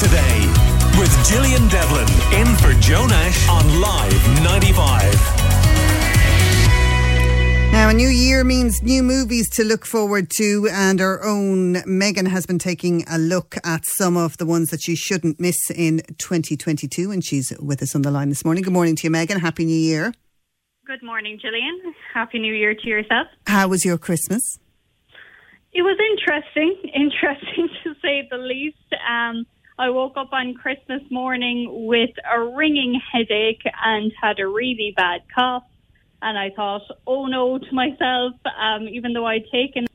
today with Gillian Devlin in for Joe Nash on Live 95. Now, a new year means new movies to look forward to, and our own Megan has been taking a look at some of the ones that you shouldn't miss in 2022, and she's with us on the line this morning. Good morning to you, Megan. Happy New Year. Good morning, Gillian. Happy New Year to yourself. How was your Christmas? It was interesting, interesting to say the least. Um, I woke up on Christmas morning with a ringing headache and had a really bad cough. And I thought, oh no, to myself, um, even though I'd taken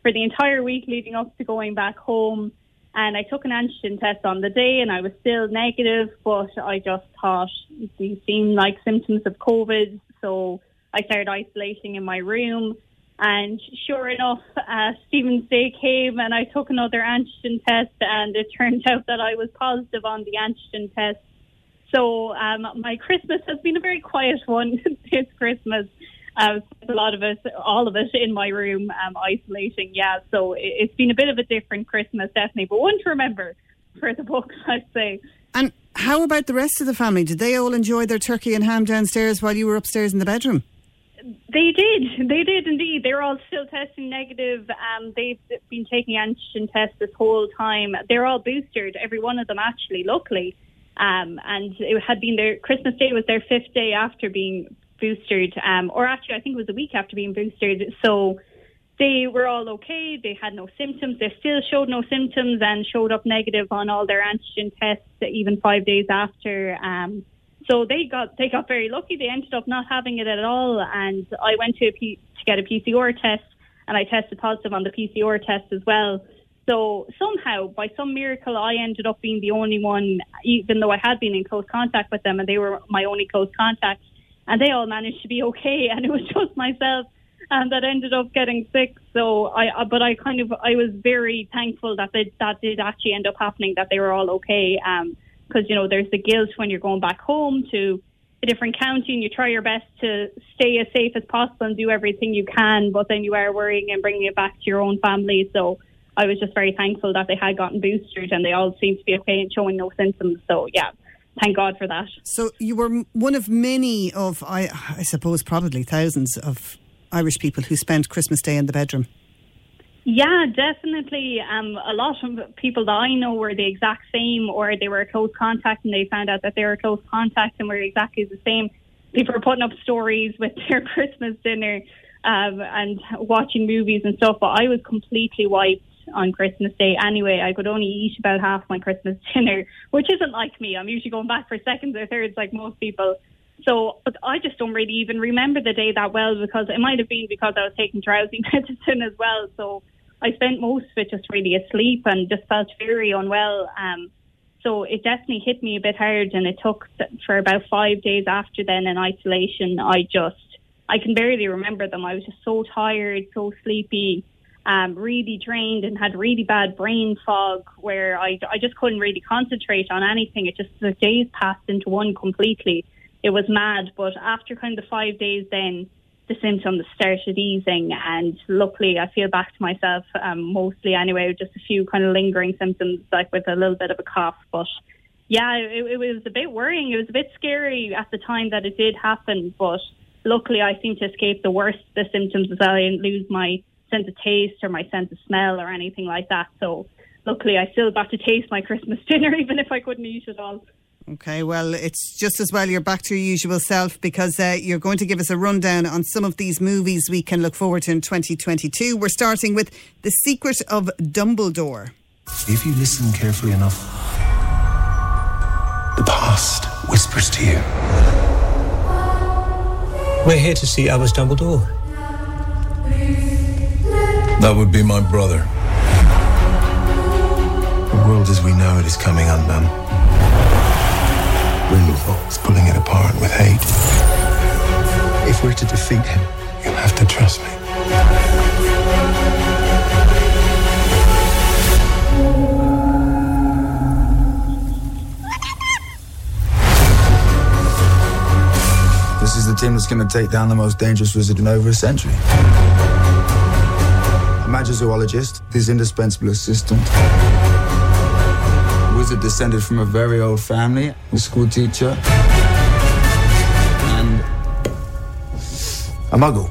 for the entire week leading up to going back home. And I took an antigen test on the day and I was still negative, but I just thought these seemed like symptoms of COVID. So I started isolating in my room. And sure enough, uh, Stephen's Day came and I took another antigen test, and it turned out that I was positive on the antigen test. So um, my Christmas has been a very quiet one this Christmas. Uh, a lot of us, all of us in my room, um, isolating. Yeah, so it, it's been a bit of a different Christmas, definitely, but one to remember for the books, I'd say. And how about the rest of the family? Did they all enjoy their turkey and ham downstairs while you were upstairs in the bedroom? They did. They did indeed. They're all still testing negative. Um, they've been taking antigen tests this whole time. They're all boosted, every one of them actually, locally. Um, and it had been their Christmas Day was their fifth day after being boosted, um, or actually I think it was a week after being boosted. So they were all okay. They had no symptoms. They still showed no symptoms and showed up negative on all their antigen tests, even five days after. Um, so they got they got very lucky. They ended up not having it at all. And I went to P, to get a PCR test, and I tested positive on the PCR test as well. So somehow, by some miracle, I ended up being the only one, even though I had been in close contact with them, and they were my only close contact, and they all managed to be okay, and it was just myself um, that ended up getting sick. So I, but I kind of, I was very thankful that they, that did actually end up happening, that they were all okay. Um, because you know there's the guilt when you're going back home to a different county and you try your best to stay as safe as possible and do everything you can, but then you are worrying and bringing it back to your own family. So I was just very thankful that they had gotten boosted and they all seemed to be okay and showing no symptoms. So yeah, thank God for that. So you were one of many of, I, I suppose, probably thousands of Irish people who spent Christmas Day in the bedroom. Yeah, definitely. Um, a lot of people that I know were the exact same, or they were a close contact and they found out that they were a close contact and were exactly the same. People were putting up stories with their Christmas dinner um, and watching movies and stuff, but I was completely wiped on Christmas Day anyway. I could only eat about half my Christmas dinner, which isn't like me. I'm usually going back for seconds or thirds like most people. So but I just don't really even remember the day that well because it might have been because I was taking drowsy medicine as well. So I spent most of it just really asleep and just felt very unwell. Um, so it definitely hit me a bit hard, and it took for about five days after then in isolation. I just I can barely remember them. I was just so tired, so sleepy, um, really drained, and had really bad brain fog where I I just couldn't really concentrate on anything. It just the days passed into one completely. It was mad, but after kind of five days, then the symptoms started easing, and luckily I feel back to myself um, mostly anyway, just a few kind of lingering symptoms, like with a little bit of a cough. But yeah, it, it was a bit worrying. It was a bit scary at the time that it did happen, but luckily I seemed to escape the worst the symptoms as. I didn't lose my sense of taste or my sense of smell or anything like that. So luckily I still got to taste my Christmas dinner, even if I couldn't eat it all. Okay, well, it's just as well you're back to your usual self because uh, you're going to give us a rundown on some of these movies we can look forward to in 2022. We're starting with The Secret of Dumbledore. If you listen carefully enough, the past whispers to you. We're here to see Albus Dumbledore. That would be my brother. The world as we know it is coming undone. Grindelwald's pulling it apart with hate. If we're to defeat him, you'll have to trust me. This is the team that's going to take down the most dangerous wizard in over a century. A magizoologist, his indispensable assistant, was a descendant from a very old family, a school teacher, and a muggle.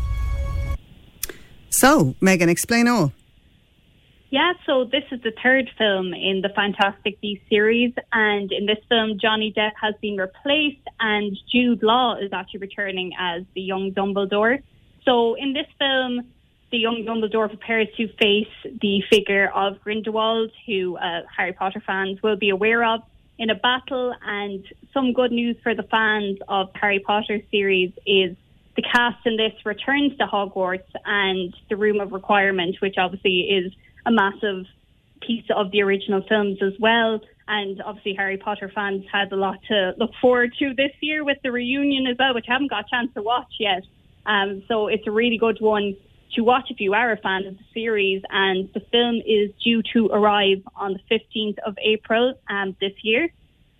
So, Megan, explain all. Yeah, so this is the third film in the Fantastic Beasts series, and in this film, Johnny Depp has been replaced, and Jude Law is actually returning as the young Dumbledore. So in this film, the young Dumbledore prepares to face the figure of Grindelwald, who uh, Harry Potter fans will be aware of, in a battle. And some good news for the fans of Harry Potter series is the cast in this returns to Hogwarts and the Room of Requirement, which obviously is a massive piece of the original films as well. And obviously, Harry Potter fans had a lot to look forward to this year with the reunion as well, which I haven't got a chance to watch yet. Um, so it's a really good one to watch if you are a fan of the series. And the film is due to arrive on the 15th of April um, this year.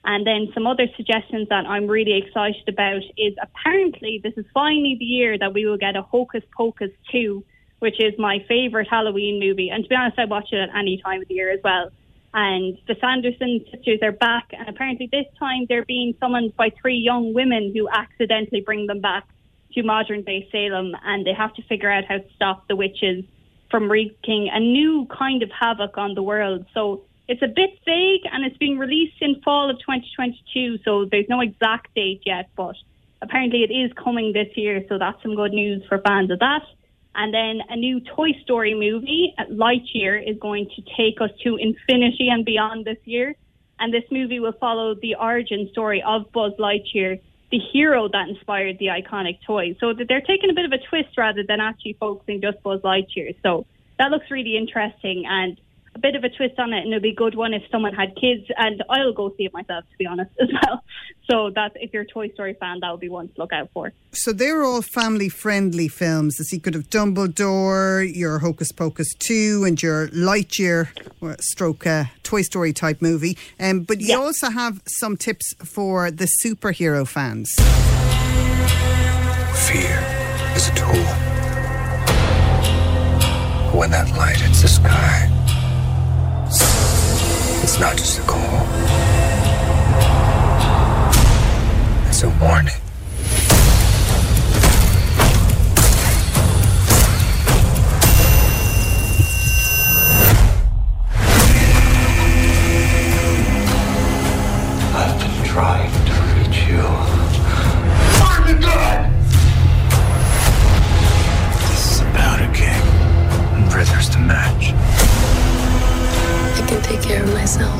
And then some other suggestions that I'm really excited about is apparently this is finally the year that we will get a Hocus Pocus 2 which is my favourite Halloween movie. And to be honest, I watch it at any time of the year as well. And the Sanderson sisters are back, and apparently this time they're being summoned by three young women who accidentally bring them back to modern day Salem, and they have to figure out how to stop the witches from wreaking a new kind of havoc on the world. So it's a bit vague, and it's being released in fall of 2022, so there's no exact date yet, but apparently it is coming this year, so that's some good news for fans of that. And then a new Toy Story movie, Lightyear, is going to take us to infinity and beyond this year. And this movie will follow the origin story of Buzz Lightyear, the hero that inspired the iconic toy. So they're taking a bit of a twist rather than actually focusing just Buzz Lightyear. So that looks really interesting. And a bit of a twist on it, and it'll be a good one if someone had kids. And I'll go see it myself, to be honest, as well. So that's if you're a Toy Story fan, that would be one to look out for. So they're all family-friendly films: The Secret of Dumbledore, your Hocus Pocus two, and your Lightyear stroke uh, Toy Story type movie. Um, but you yeah. also have some tips for the superhero fans. Fear is a tool. When that light hits the sky it's not just a call. It's a warning. Myself.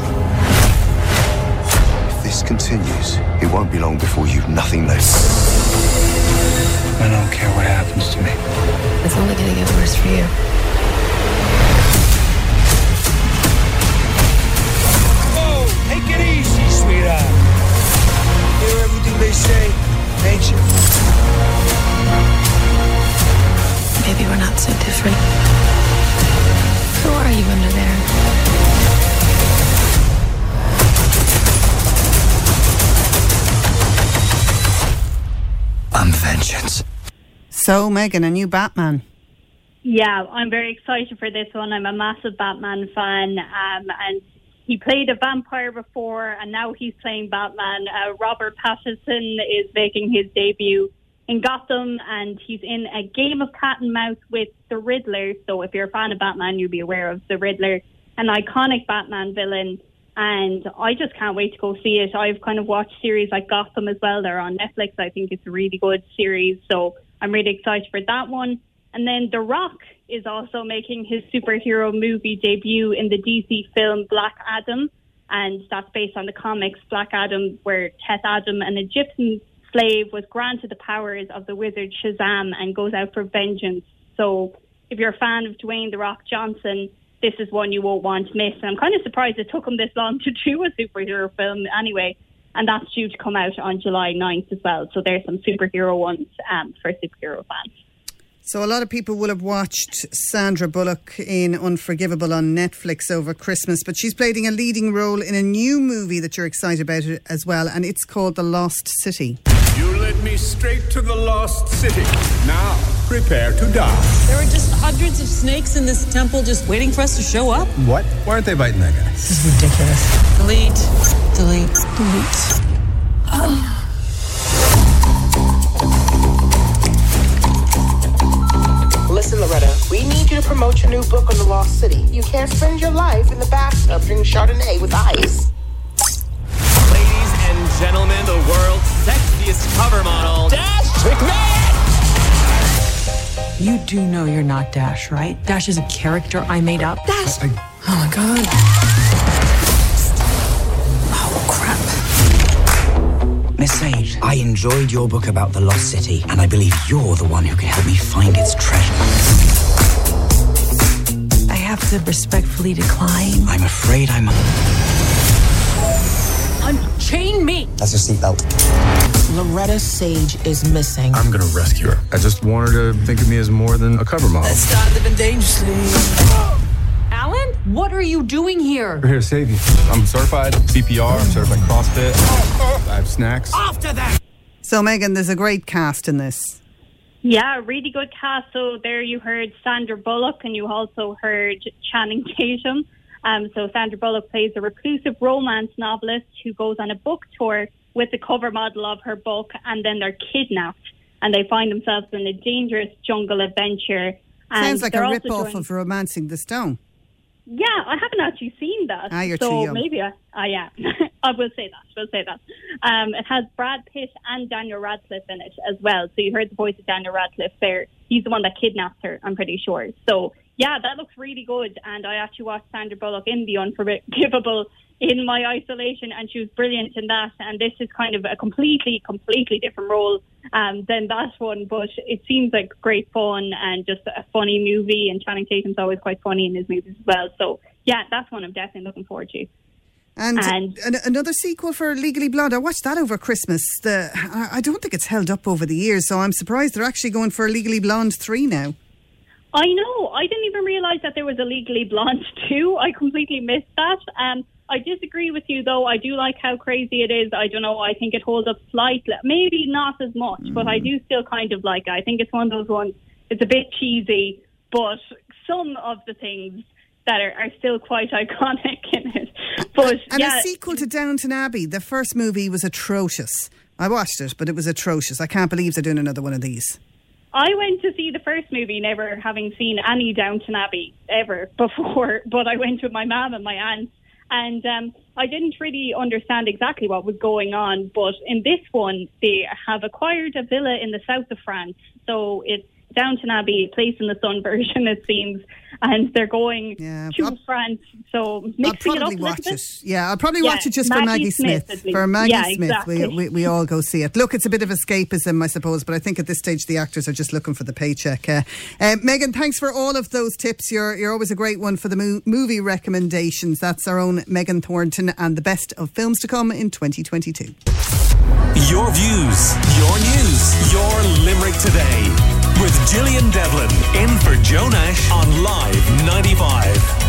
If this continues, it won't be long before you've nothing left. I don't care what happens to me. It's only gonna get worse for you. Whoa, take it easy, sweetheart. Hear everything they say, ain't you? Maybe we're not so different. So, Megan, a new Batman. Yeah, I'm very excited for this one. I'm a massive Batman fan, um, and he played a vampire before, and now he's playing Batman. Uh, Robert Pattinson is making his debut in Gotham, and he's in a game of cat and mouse with the Riddler. So, if you're a fan of Batman, you'll be aware of the Riddler, an iconic Batman villain and I just can't wait to go see it. I've kind of watched series like Gotham as well. They're on Netflix. I think it's a really good series, so I'm really excited for that one. And then The Rock is also making his superhero movie debut in the DC film Black Adam, and that's based on the comics Black Adam, where Teth Adam, an Egyptian slave, was granted the powers of the wizard Shazam and goes out for vengeance. So if you're a fan of Dwayne The Rock Johnson, this is one you won't want to miss. And I'm kind of surprised it took him this long to do a superhero film anyway. And that's due to come out on July 9th as well. So there's some superhero ones um, for superhero fans. So a lot of people will have watched Sandra Bullock in Unforgivable on Netflix over Christmas, but she's playing a leading role in a new movie that you're excited about as well, and it's called The Lost City. You led me straight to the lost city. Now, prepare to die. There are just hundreds of snakes in this temple just waiting for us to show up. What? Why aren't they biting that guy? This is ridiculous. Delete. Delete. Delete. Listen, Loretta, we need you to promote your new book on the Lost City. You can't spend your life in the bathtub drinking Chardonnay with ice. Ladies and gentlemen, the world's sexiest cover model, Dash McMahon! You do know you're not Dash, right? Dash is a character I made up. Dash! Oh my god. Oh crap. Miss Sage, I enjoyed your book about the Lost City, and I believe you're the one who can help me find its treasure. I have to respectfully decline. I'm afraid I'm. Unchain me! That's your seatbelt. Loretta Sage is missing. I'm gonna rescue her. I just want her to think of me as more than a cover model. Start living dangerously. Alan, what are you doing here? We're here to save you. I'm certified CPR, I'm certified CrossFit. I have snacks. After that! So, Megan, there's a great cast in this. Yeah, really good cast. So there you heard Sandra Bullock and you also heard Channing Tatum. Um, so Sandra Bullock plays a reclusive romance novelist who goes on a book tour with the cover model of her book and then they're kidnapped and they find themselves in a dangerous jungle adventure. And Sounds like they're a also rip-off joined- of Romancing the Stone. Yeah, I haven't actually seen that. Ah, you're so too young. maybe I, yeah, I will say that. We'll say that. Um, it has Brad Pitt and Daniel Radcliffe in it as well. So you heard the voice of Daniel Radcliffe there. He's the one that kidnapped her. I'm pretty sure. So yeah, that looks really good. And I actually watched Sandra Bullock in The Unforgivable in my isolation, and she was brilliant in that. And this is kind of a completely, completely different role um, than that one, but it seems like great fun and just a funny movie. And Channing Tatum's always quite funny in his movies as well. So yeah, that's one I'm definitely looking forward to. And, And- an- another sequel for Legally Blonde. I watched that over Christmas. The I I don't think it's held up over the years, so I'm surprised they're actually going for Legally Blonde 3 now. I know. I didn't even realize that there was a Legally Blonde too. I completely missed that. Um, I disagree with you though. I do like how crazy it is. I don't know. I think it holds up slightly, maybe not as much, but I do still kind of like it. I think it's one of those ones. It's a bit cheesy, but some of the things that are, are still quite iconic in it. But And yeah, a sequel to Downton Abbey. The first movie was atrocious. I watched it, but it was atrocious. I can't believe they're doing another one of these. I went to see the first movie, never having seen any Downton Abbey ever before, but I went with my mum and my aunt, and um, I didn't really understand exactly what was going on. But in this one, they have acquired a villa in the south of France, so it's Downton Abbey, Place in the Sun version, it seems, and they're going Yeah, to I'll- France. So I'll mixing it up probably a watch bit. it. Yeah, I'll probably Yeah, watch it just for Maggie Maggie Smith, Smith. for Maggie Yeah, Smith, exactly. we, we, we all go see it. Look, it's a bit of escapism, I suppose, but I think at this stage the actors are just looking for the paycheck. Uh, uh, Megan, thanks for all of those tips. You're you're always a great one for the mo- movie recommendations. That's our own Megan Thornton and the best of films to come in 2022. Your views, your news, your Limerick today. With Gillian Devlin in for Joe Nash on Live 95.